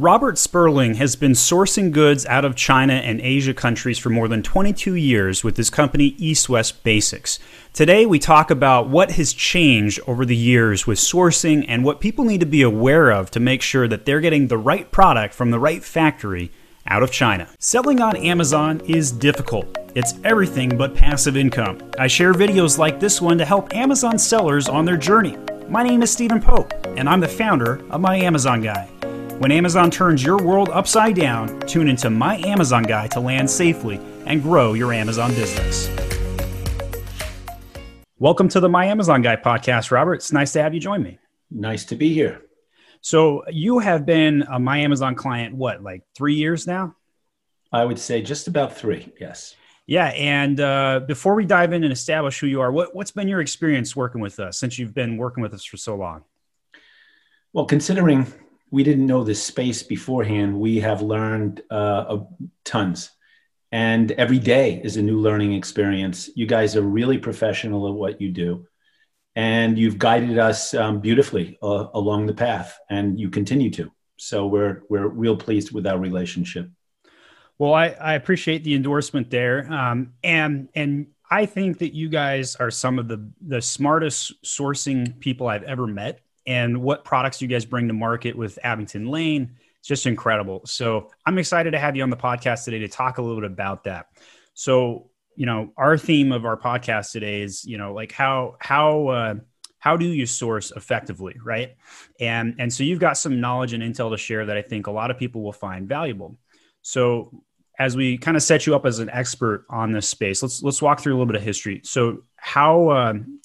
Robert Sperling has been sourcing goods out of China and Asia countries for more than 22 years with his company East West Basics. Today, we talk about what has changed over the years with sourcing and what people need to be aware of to make sure that they're getting the right product from the right factory out of China. Selling on Amazon is difficult. It's everything but passive income. I share videos like this one to help Amazon sellers on their journey. My name is Stephen Pope, and I'm the founder of My Amazon Guy. When Amazon turns your world upside down, tune into My Amazon Guy to land safely and grow your Amazon business. Welcome to the My Amazon Guy podcast, Robert. It's nice to have you join me. Nice to be here. So, you have been a My Amazon client, what, like three years now? I would say just about three, yes. Yeah. And uh, before we dive in and establish who you are, what, what's been your experience working with us since you've been working with us for so long? Well, considering we didn't know this space beforehand. We have learned uh, tons. And every day is a new learning experience. You guys are really professional at what you do. And you've guided us um, beautifully uh, along the path, and you continue to. So we're, we're real pleased with our relationship. Well, I, I appreciate the endorsement there. Um, and, and I think that you guys are some of the, the smartest sourcing people I've ever met and what products you guys bring to market with Abington Lane. It's just incredible. So I'm excited to have you on the podcast today to talk a little bit about that. So, you know, our theme of our podcast today is, you know, like how, how, uh, how do you source effectively right and and so you've got some knowledge and intel to share that i think a lot of people will find valuable so as we kind of set you up as an expert on this space let's let's walk through a little bit of history so how um,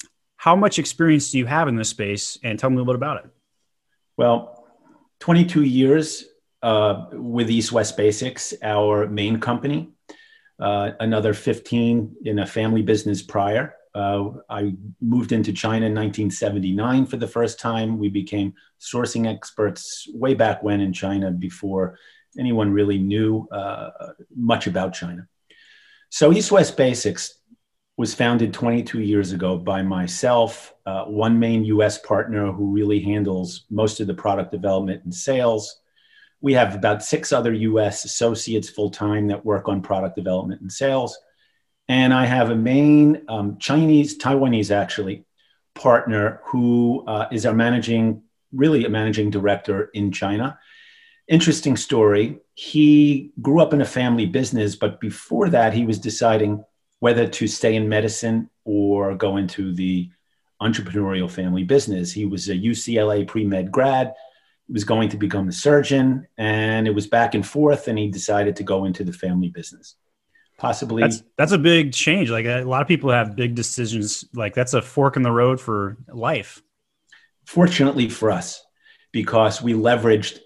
how much experience do you have in this space? And tell me a little bit about it. Well, 22 years uh, with East West Basics, our main company. Uh, another 15 in a family business prior. Uh, I moved into China in 1979 for the first time. We became sourcing experts way back when in China before anyone really knew uh, much about China. So East West Basics was founded 22 years ago by myself, uh, one main US partner who really handles most of the product development and sales. We have about six other US associates full time that work on product development and sales. And I have a main um, Chinese, Taiwanese actually, partner who uh, is our managing, really a managing director in China. Interesting story. He grew up in a family business, but before that, he was deciding whether to stay in medicine or go into the entrepreneurial family business. He was a UCLA pre med grad, was going to become a surgeon, and it was back and forth, and he decided to go into the family business. Possibly. That's, that's a big change. Like a lot of people have big decisions. Like that's a fork in the road for life. Fortunately for us, because we leveraged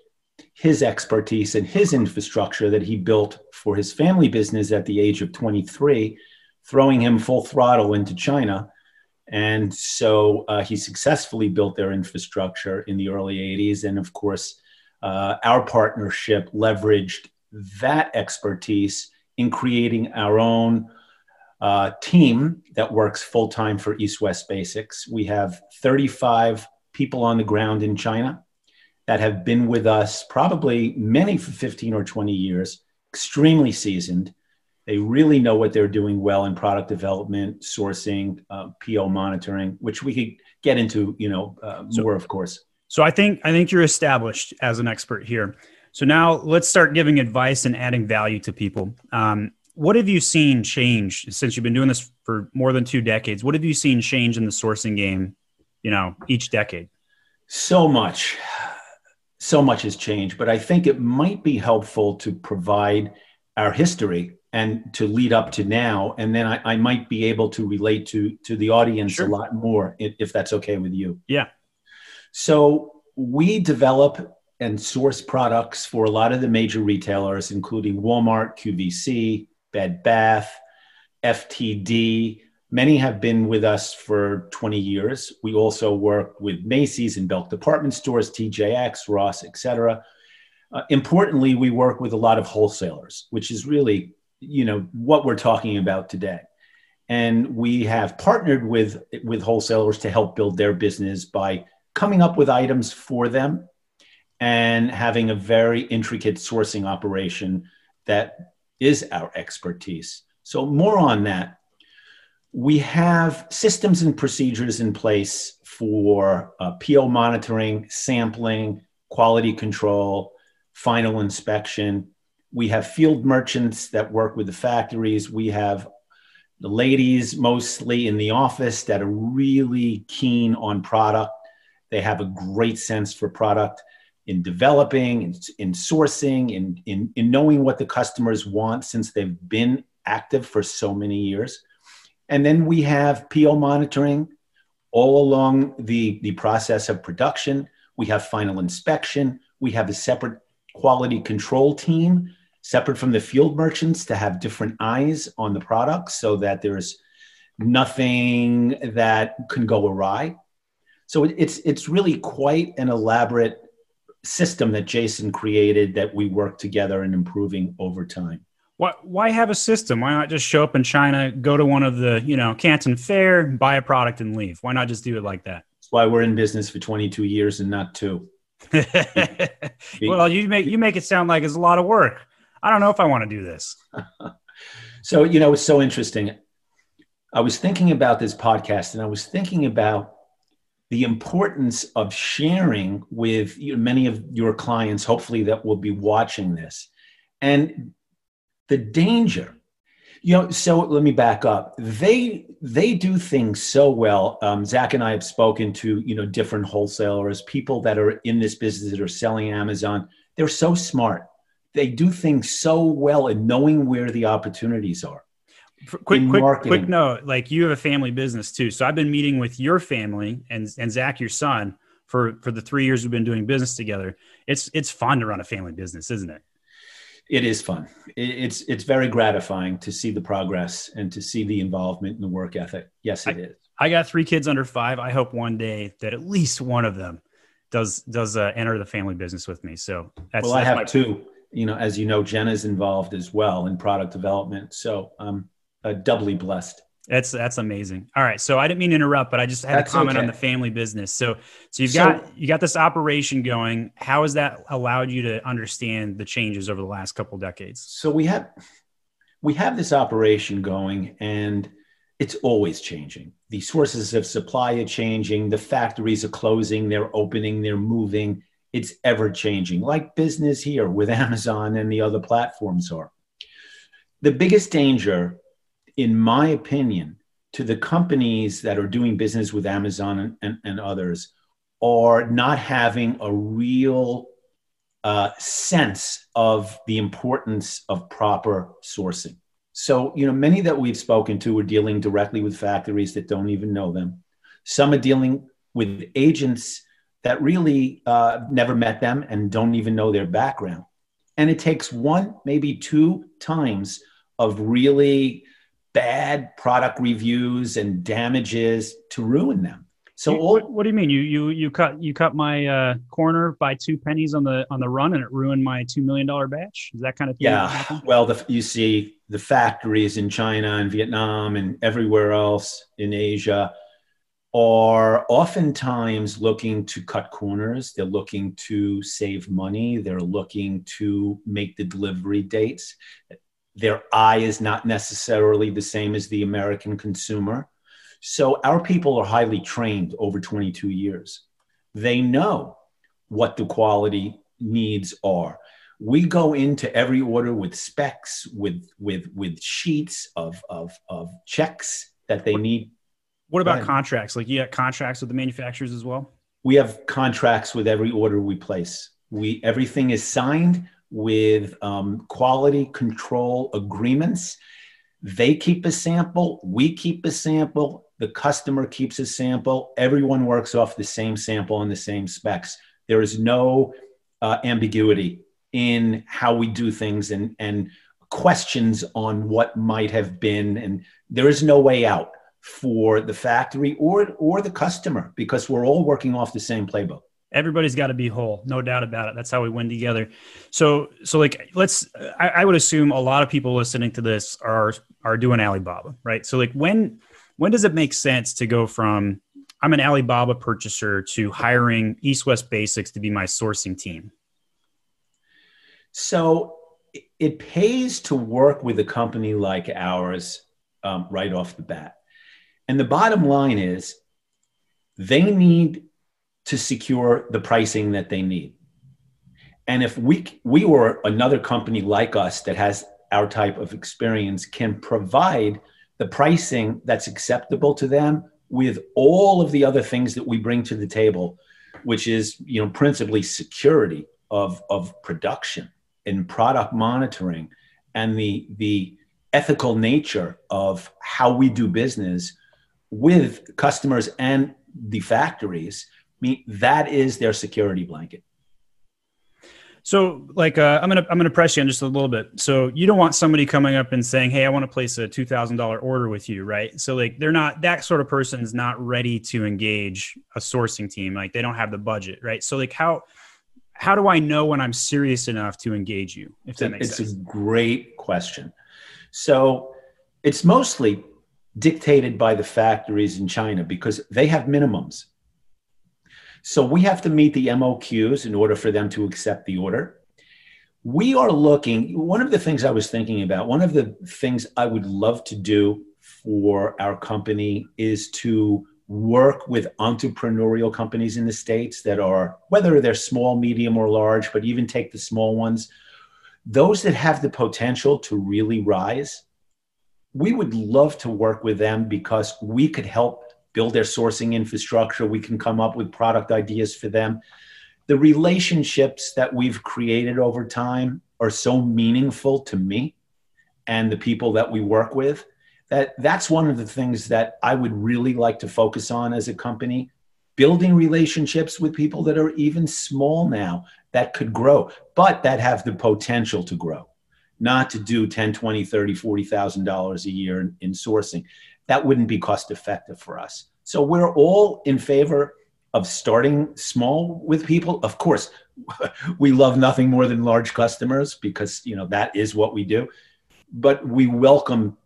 his expertise and his infrastructure that he built for his family business at the age of 23 throwing him full throttle into China. And so uh, he successfully built their infrastructure in the early 80s. And of course, uh, our partnership leveraged that expertise in creating our own uh, team that works full time for East West Basics. We have 35 people on the ground in China that have been with us probably many for 15 or 20 years, extremely seasoned. They really know what they're doing well in product development, sourcing, uh, PO monitoring, which we could get into, you know, uh, so, more, of course. So I think I think you're established as an expert here. So now let's start giving advice and adding value to people. Um, what have you seen change since you've been doing this for more than two decades? What have you seen change in the sourcing game? You know, each decade. So much, so much has changed. But I think it might be helpful to provide our history and to lead up to now and then I, I, might be able to relate to to the audience sure. a lot more if, if that's okay with you. Yeah. So we develop and source products for a lot of the major retailers including walmart qvc bed bath ftd many have been with us for 20 years. We also work with macy's and belk department stores tjx ross etc uh, importantly we work with a lot of wholesalers which is really you know what we're talking about today and we have partnered with with wholesalers to help build their business by coming up with items for them and having a very intricate sourcing operation that is our expertise. So, more on that. We have systems and procedures in place for uh, PO monitoring, sampling, quality control, final inspection. We have field merchants that work with the factories. We have the ladies mostly in the office that are really keen on product. They have a great sense for product in developing, in, in sourcing, in, in, in knowing what the customers want since they've been active for so many years. And then we have PO monitoring all along the, the process of production. We have final inspection. We have a separate quality control team separate from the field merchants to have different eyes on the products so that there's nothing that can go awry. So it's it's really quite an elaborate system that Jason created that we work together in improving over time. Why, why have a system? Why not just show up in China, go to one of the, you know, Canton Fair, buy a product and leave? Why not just do it like that? That's why we're in business for 22 years and not two. well, you make you make it sound like it's a lot of work. I don't know if I want to do this. so, you know, it's so interesting. I was thinking about this podcast and I was thinking about the importance of sharing with many of your clients, hopefully, that will be watching this, and the danger. You know, so let me back up. They they do things so well. Um, Zach and I have spoken to you know different wholesalers, people that are in this business that are selling Amazon. They're so smart they do things so well in knowing where the opportunities are. Quick, quick, quick note: like you have a family business too, so I've been meeting with your family and and Zach, your son, for for the three years we've been doing business together. It's it's fun to run a family business, isn't it? It is fun. It's it's very gratifying to see the progress and to see the involvement and the work ethic. Yes, it I, is. I got three kids under five. I hope one day that at least one of them does does uh, enter the family business with me. So that's well, I have my- two you know, as you know, Jenna's involved as well in product development. So I'm uh, doubly blessed. That's that's amazing. All right, so I didn't mean to interrupt, but I just had that's a comment okay. on the family business. So so you've so, got you got this operation going. How has that allowed you to understand the changes over the last couple decades? So we have we have this operation going, and it's always changing. The sources of supply are changing. The factories are closing. They're opening. They're moving it's ever changing, like business here with Amazon and the other platforms are. The biggest danger, in my opinion, to the companies that are doing business with Amazon and, and, and others are not having a real uh, sense of the importance of proper sourcing. So, you know, many that we've spoken to are dealing directly with factories that don't even know them. Some are dealing with agents that really uh, never met them and don't even know their background. And it takes one, maybe two times of really bad product reviews and damages to ruin them. So all, what, what, do you mean? You you you cut you cut my uh, corner by two pennies on the on the run, and it ruined my two million dollar batch. Is that kind of thing? Yeah. Well, the, you see the factories in China and Vietnam and everywhere else in Asia are oftentimes looking to cut corners. They're looking to save money. They're looking to make the delivery dates. Their eye is not necessarily the same as the American consumer. So our people are highly trained over 22 years. They know what the quality needs are. We go into every order with specs, with with with sheets of of, of checks that they need what about contracts? Like you got contracts with the manufacturers as well? We have contracts with every order we place. We everything is signed with um, quality control agreements. They keep a sample, we keep a sample, the customer keeps a sample. Everyone works off the same sample and the same specs. There is no uh, ambiguity in how we do things and, and questions on what might have been. And there is no way out for the factory or or the customer because we're all working off the same playbook everybody's got to be whole no doubt about it that's how we win together so so like let's I, I, would assume a lot of people listening to this are are doing alibaba right so like when when does it make sense to go from I'm an Alibaba purchaser to hiring East West Basics to be my sourcing team? So it pays to work with a company like ours um, right off the bat. And the bottom line is they need to secure the pricing that they need. And if we we or another company like us that has our type of experience can provide the pricing that's acceptable to them with all of the other things that we bring to the table, which is you know principally security of of production and product monitoring and the the ethical nature of how we do business with customers and the factories I mean that is their security blanket so, like, uh, I'm gonna I'm gonna press you on just a little bit. So, you don't want somebody coming up and saying, "Hey, I want to place a two thousand dollar order with you," right? So, like, they're not that sort of person is not ready to engage a sourcing team. Like, they don't have the budget, right? So, like, how how do I know when I'm serious enough to engage you? If that makes it's sense. It's a great question. So, it's mostly dictated by the factories in China because they have minimums. So we have to meet the MOQs in order for them to accept the order. We are looking, one of the things I was thinking about, one of the things I would love to do for our company is to work with entrepreneurial companies in the States that are, whether they're small, medium, or large, but even take the small ones, those that have the potential to really rise. We would love to work with them because we could help build their sourcing infrastructure. We can come up with product ideas for them. The relationships that we've created over time are so meaningful to me and the people that we work with that that's one of the things that I would really like to focus on as a company building relationships with people that are even small now that could grow but that have the potential to grow not to do 10 20 30 40,000 dollars a year in, in sourcing that wouldn't be cost effective for us. So we're all in favor of starting small with people. Of course, we love nothing more than large customers because you know that is what we do. But we welcome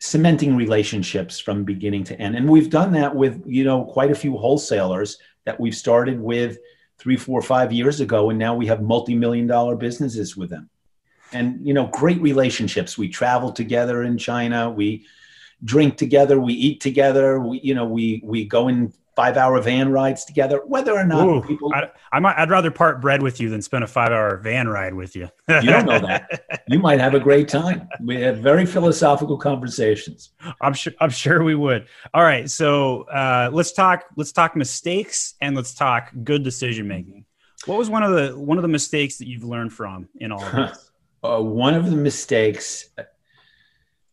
cementing relationships from beginning to end. And we've done that with, you know, quite a few wholesalers that we've started with three, four, five years ago. And now we have multi-million dollar businesses with them. And, you know, great relationships. We travel together in China. We drink together, we eat together, we you know we we go in five hour van rides together, whether or not Ooh, people. I, I might, I'd rather part bread with you than spend a five hour van ride with you. you don't know that. You might have a great time. We have very philosophical conversations. I'm sure. I'm sure we would. All right, so uh, let's talk. Let's talk mistakes and let's talk good decision making. What was one of the one of the mistakes that you've learned from in all of this? Uh, one of the mistakes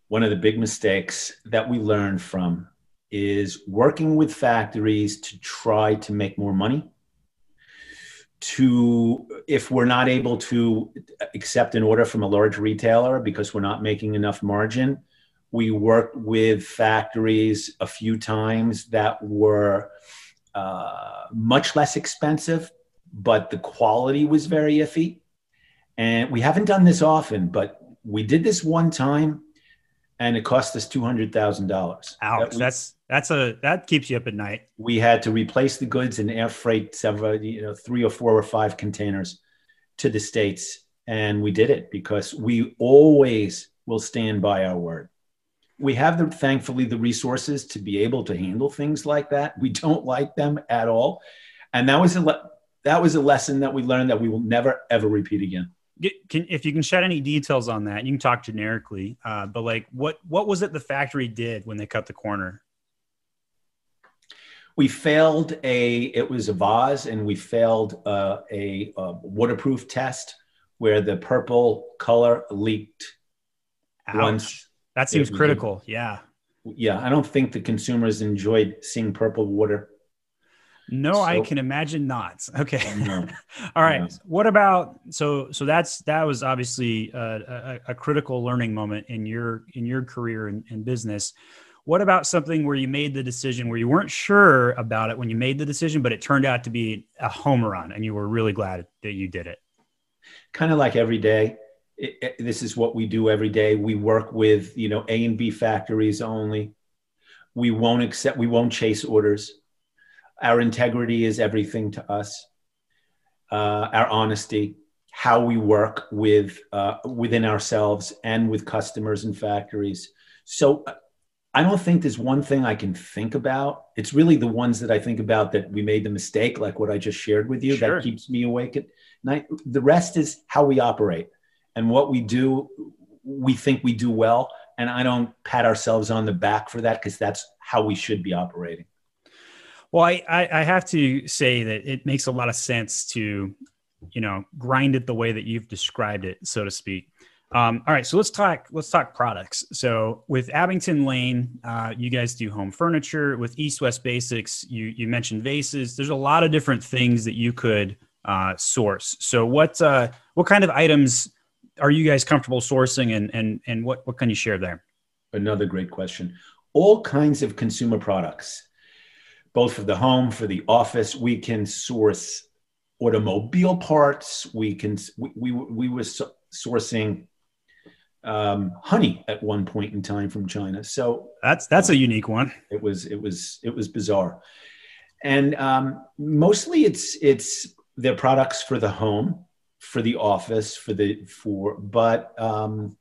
one of the big mistakes that we learned from is working with factories to try to make more money to if we're not able to accept an order from a large retailer because we're not making enough margin we worked with factories a few times that were uh, much less expensive but the quality was very iffy and we haven't done this often but we did this one time and it cost us two hundred thousand dollars. Ouch! That that's that's a that keeps you up at night. We had to replace the goods and air freight several, you know, three or four or five containers to the states, and we did it because we always will stand by our word. We have the thankfully the resources to be able to handle things like that. We don't like them at all, and that was a le- that was a lesson that we learned that we will never ever repeat again can, if you can shed any details on that, you can talk generically. Uh, but like, what what was it the factory did when they cut the corner? We failed a. It was a vase, and we failed uh, a, a, waterproof test where the purple color leaked. Ouch. Once that seems critical. Yeah. Yeah, I don't think the consumers enjoyed seeing purple water no, so, I can imagine not. Okay. No, All right. No. What about so so that's that was obviously a, a, a, critical learning moment in your in your career in, in business. What about something where you made the decision where you weren't sure about it when you made the decision, but it turned out to be a home run and you were really glad that you did it? Kind of like every day. It, it, this is what we do every day. We work with you know A and B factories only. We won't accept. We won't chase orders Our integrity is everything to us. Uh, our honesty, how we work with uh, within ourselves and with customers and factories. So I don't think there's one thing I can think about. It's really the ones that I think about that we made the mistake, like what I just shared with you, sure. that keeps me awake at night. The rest is how we operate and what we do. We think we do well, and I don't pat ourselves on the back for that because that's how we should be operating. Well, I, I have to say that it makes a lot of sense to, you know, grind it the way that you've described it, so to speak. Um, all right, so let's talk. Let's talk products. So with Abington Lane, uh, you guys do home furniture. With East West Basics, you you mentioned vases. There's a lot of different things that you could uh, source. So what uh, what kind of items are you guys comfortable sourcing, and and and what what can you share there? Another great question. All kinds of consumer products, both for the home, for the office. We can source automobile parts. We can we we, we were sourcing um, honey at one point in time from China. So that's that's a unique one. It was it was it was bizarre, and um, mostly it's it's their products for the home, for the office, for the for. But um,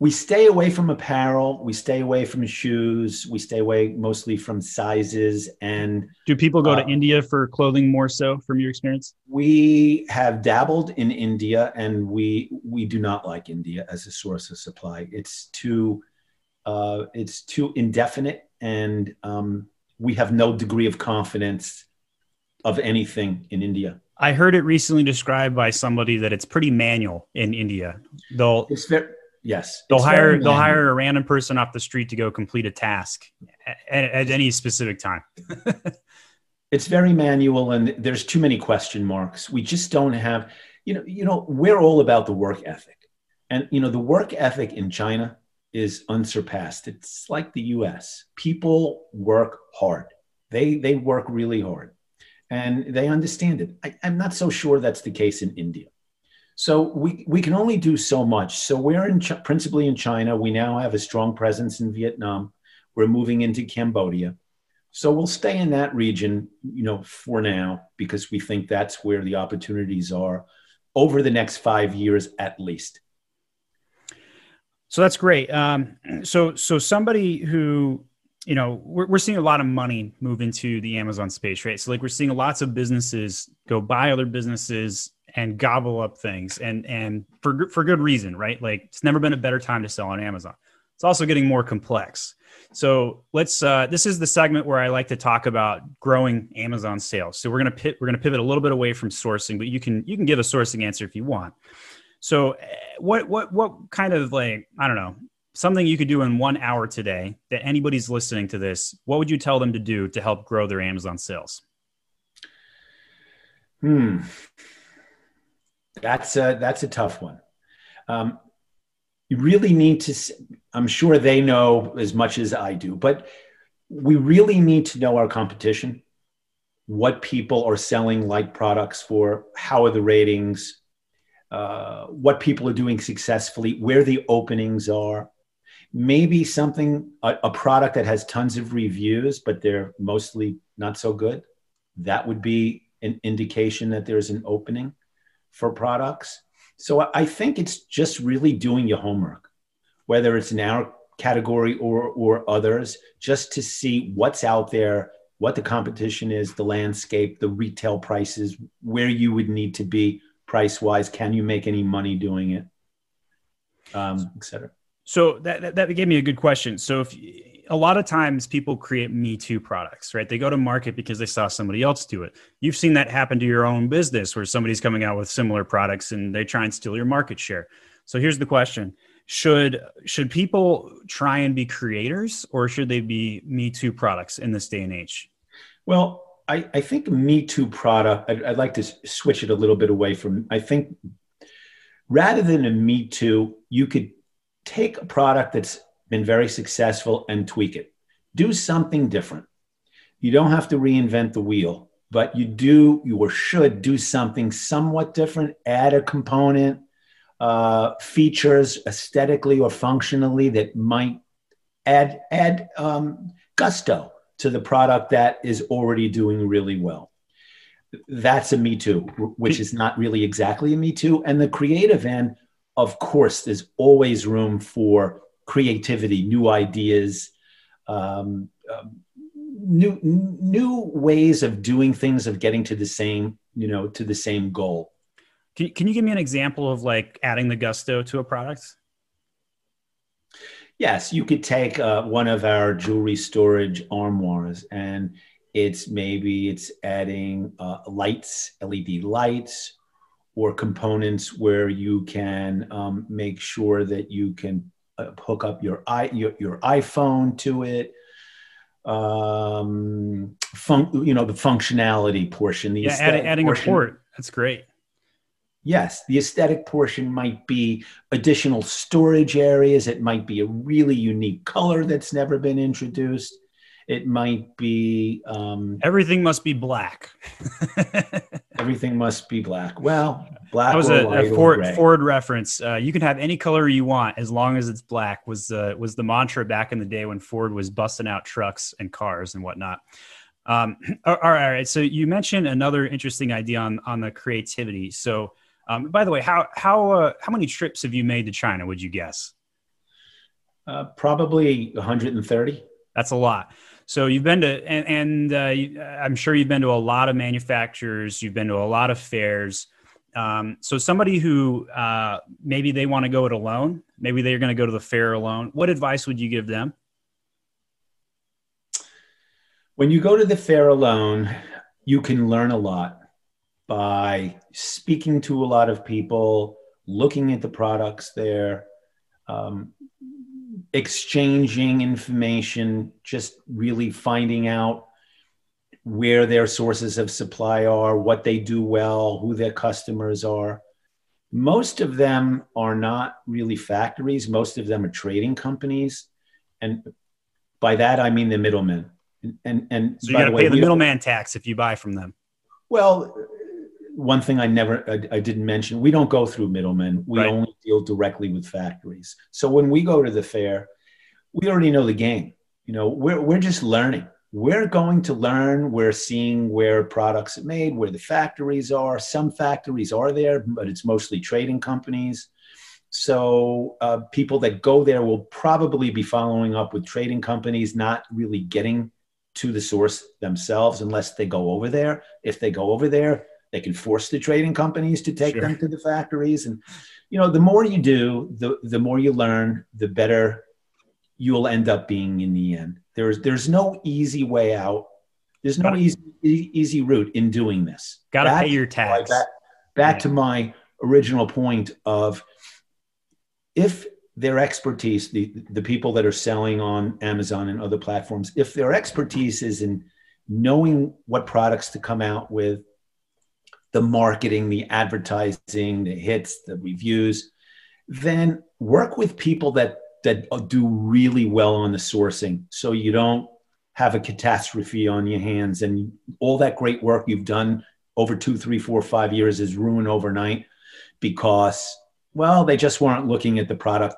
we stay away from apparel we stay away from shoes we stay away mostly from sizes and do people go uh, to india for clothing more so from your experience? We have dabbled in india and we we do not like india as a source of supply. It's too uh, it's too indefinite and um, we have no degree of confidence of anything in india. I heard it recently described by somebody that it's pretty manual in India. They'll it's very Yes. They'll hire they'll hire a random person off the street to go complete a task at, at any specific time. it's very manual and there's too many question marks. We just don't have, you know, you know, we're all about the work ethic. And you know, the work ethic in China is unsurpassed. It's like the US. People work hard. They they work really hard. And they understand it. I, I'm not so sure that's the case in India. So we, we can only do so much. So we're in Ch- principally in China. We now have a strong presence in Vietnam. We're moving into Cambodia. So we'll stay in that region, you know, for now because we think that's where the opportunities are over the next five years at least. So that's great. Um, so so somebody who you know we're, we're seeing a lot of money move into the Amazon space, right? So like we're seeing lots of businesses go buy other businesses and gobble up things and and for for good reason, right? Like it's never been a better time to sell on Amazon. It's also getting more complex. So let's uh, this is the segment where I like to talk about growing Amazon sales. So we're gonna pit, we're gonna pivot a little bit away from sourcing, but you can you can give a sourcing answer if you want. So eh, what what what kind of like I don't know something you could do in one hour today that anybody's listening to this, what would you tell them to do to help grow their Amazon sales? Hmm. That's a, that's a tough one. Um, you really need to, I'm sure they know as much as I do, but we really need to know our competition, what people are selling like products for, how are the ratings, uh, what people are doing successfully, where the openings are. Maybe something, a, a product that has tons of reviews, but they're mostly not so good. That would be an indication that there's an opening for products. So I think it's just really doing your homework, whether it's in our category or, or others, just to see what's out there, what the competition is, the landscape, the retail prices, where you would need to be price wise. Can you make any money doing it? Um, et cetera. So that, that, that gave me a good question. So if a lot of times people create me too products, right? They go to market because they saw somebody else do it. You've seen that happen to your own business where somebody's coming out with similar products and they try and steal your market share. So here's the question. Should should people try and be creators or should they be me too products in this day and age? Well, I, I think me too product, I'd, I'd like to switch it a little bit away from, I think rather than a me too, you could take a product that's been very successful and tweak it. Do something different. You don't have to reinvent the wheel, but you do, you or should do something somewhat different, add a component, uh, features aesthetically or functionally that might add, add um, gusto to the product that is already doing really well. That's a Me Too, which is not really exactly a Me Too. And the creative end, of course, there's always room for creativity, new ideas, um, um, new new ways of doing things, of getting to the same, you know, to the same goal. Can, can you give me an example of like adding the gusto to a product? Yes, you could take uh, one of our jewelry storage armoires and it's maybe it's adding uh, lights, LED lights, or components where you can um, make sure that you can hook up your, i your, your iPhone to it. Um, fun, you know, the functionality portion. The yeah, adding, adding portion. a port. That's great. Yes, the aesthetic portion might be additional storage areas. It might be a really unique color that's never been introduced. It might be um, everything must be black. everything must be black. Well, black. That was a, a Ford, Ford reference. Uh, you can have any color you want as long as it's black. Was uh, was the mantra back in the day when Ford was busting out trucks and cars and whatnot. Um, all right, all right. So you mentioned another interesting idea on on the creativity. So um, by the way, how how uh, how many trips have you made to China? Would you guess? Uh, probably 130. That's a lot. So you've been to, and, and uh, I'm sure you've been to a lot of manufacturers. You've been to a lot of fairs. Um, so somebody who uh, maybe they want to go it alone, maybe they're going to go to the fair alone. What advice would you give them? When you go to the fair alone, you can learn a lot by speaking to a lot of people, looking at the products there, um, exchanging information, just really finding out where their sources of supply are, what they do well, who their customers are. Most of them are not really factories, most of them are trading companies. And by that, I mean the middlemen. And, and, and so you got to pay the middleman tax if you buy from them. Well, one thing I never I, I, didn't mention, we don't go through middlemen. We right. only deal directly with factories. So when we go to the fair, we already know the game. You know, we're we're just learning. We're going to learn. We're seeing where products are made, where the factories are. Some factories are there, but it's mostly trading companies. So uh, people that go there will probably be following up with trading companies, not really getting to the source themselves unless they go over there. If they go over there, they can force the trading companies to take sure. them to the factories. And, you know, the more you do, the, the more you learn, the better you'll end up being in the end. There's, there's no easy way out. There's no easy, easy route in doing this. Got to pay your tax. Back, back yeah. to my original point of if their expertise, the, the people that are selling on Amazon and other platforms, if their expertise is in knowing what products to come out with, the marketing, the advertising, the hits, the reviews, then work with people that that do really well on the sourcing so you don't have a catastrophe on your hands and all that great work you've done over two, three, four, five years is ruined overnight because, well, they just weren't looking at the product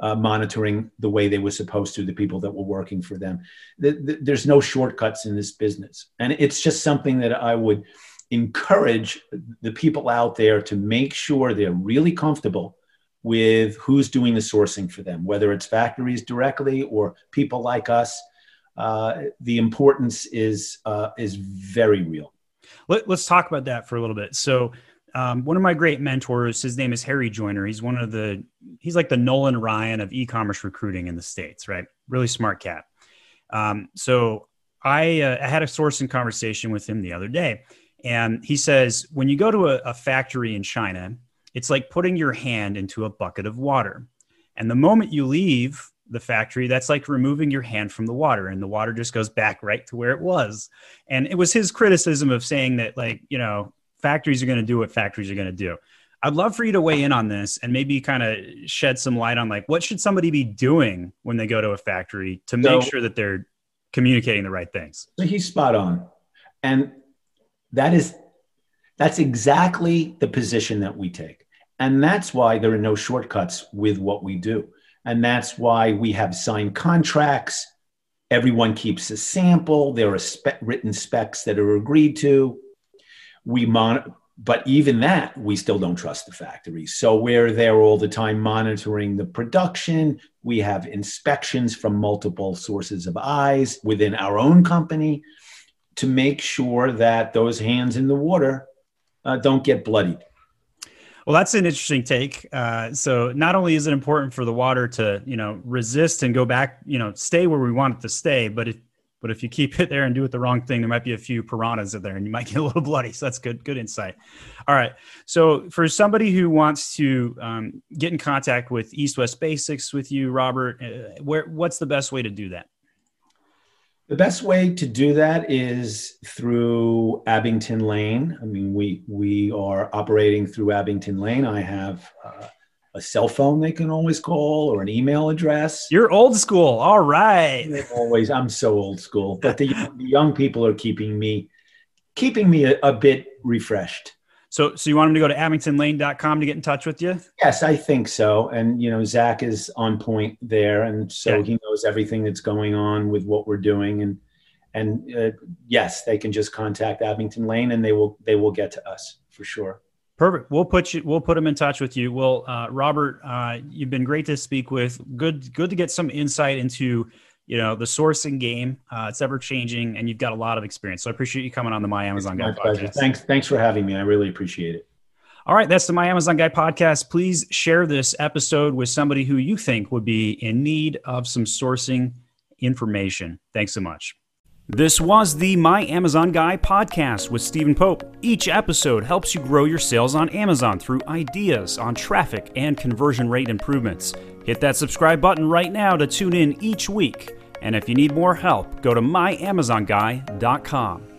uh, monitoring the way they were supposed to, the people that were working for them. The, the, there's no shortcuts in this business. And it's just something that I would encourage the people out there to make sure they're really comfortable with who's doing the sourcing for them, whether it's factories directly or people like us. Uh, the importance is uh, is very real. Let, us talk about that for a little bit. So, um, one of my great mentors, his name is Harry Joyner. He's one of the he's like the Nolan Ryan of e-commerce recruiting in the states, right? Really smart cat. Um, so I, uh, I had a sourcing conversation with him the other day, and he says, when you go to a, a factory in China, it's like putting your hand into a bucket of water. And the moment you leave the factory, that's like removing your hand from the water, and the water just goes back right to where it was. And it was his criticism of saying that, like, you know, factories are going to do what factories are going to do. I'd love for you to weigh in on this and maybe kind of shed some light on like what should somebody be doing when they go to a factory to make so, sure that they're communicating the right things. So he's spot on. And that is that's exactly the position that we take. And that's why there are no shortcuts with what we do. And that's why we have signed contracts Everyone keeps a sample. There are spe- written specs that are agreed to. We mon- but even that, we still don't trust the factories. So we're there all the time monitoring the production. We have inspections from multiple sources of eyes within our own company to make sure that those hands in the water uh, don't get bloodied. Well, that's an interesting take. Uh, so not only is it important for the water to, you know, resist and go back, you know, stay where we want it to stay, but if but if you keep it there and do it the wrong thing, there might be a few piranhas in there, and you might get a little bloody. So that's good, good insight. All right. So for somebody who wants to um, get in contact with East West Basics with you, Robert, uh, where what's the best way to do that? The best way to do that is through Abington Lane. I mean, we we are operating through Abington Lane. I have uh, a cell phone they can always call or an email address. You're old school. All right. Always, I'm so old school, but the, the young people are keeping me keeping me a, a bit refreshed. So, so you want them to go to abingtonlane.com to get in touch with you? Yes, I think so. And, you know, Zach is on point there. And so yeah. he knows everything that's going on with what we're doing. And, and uh, yes, they can just contact Abington Lane and they will, they will get to us for sure. Perfect. We'll put you. We'll put them in touch with you. Well, uh, Robert, uh, you've been great to speak with. Good, good to get some insight into you know the sourcing game uh, it's ever changing and you've got a lot of experience. So i appreciate you coming on the my amazon guy podcast. Thanks thanks for having me. I really appreciate it. All right that's the my amazon guy podcast. Please share this episode with somebody who you think would be in need of some sourcing information. Thanks so much this was the My Amazon Guy podcast with Stephen Pope. Each episode helps you grow your sales on Amazon through ideas on traffic and conversion rate improvements. Hit that subscribe button right now to tune in each week. And if you need more help, go to myamazonguy.com.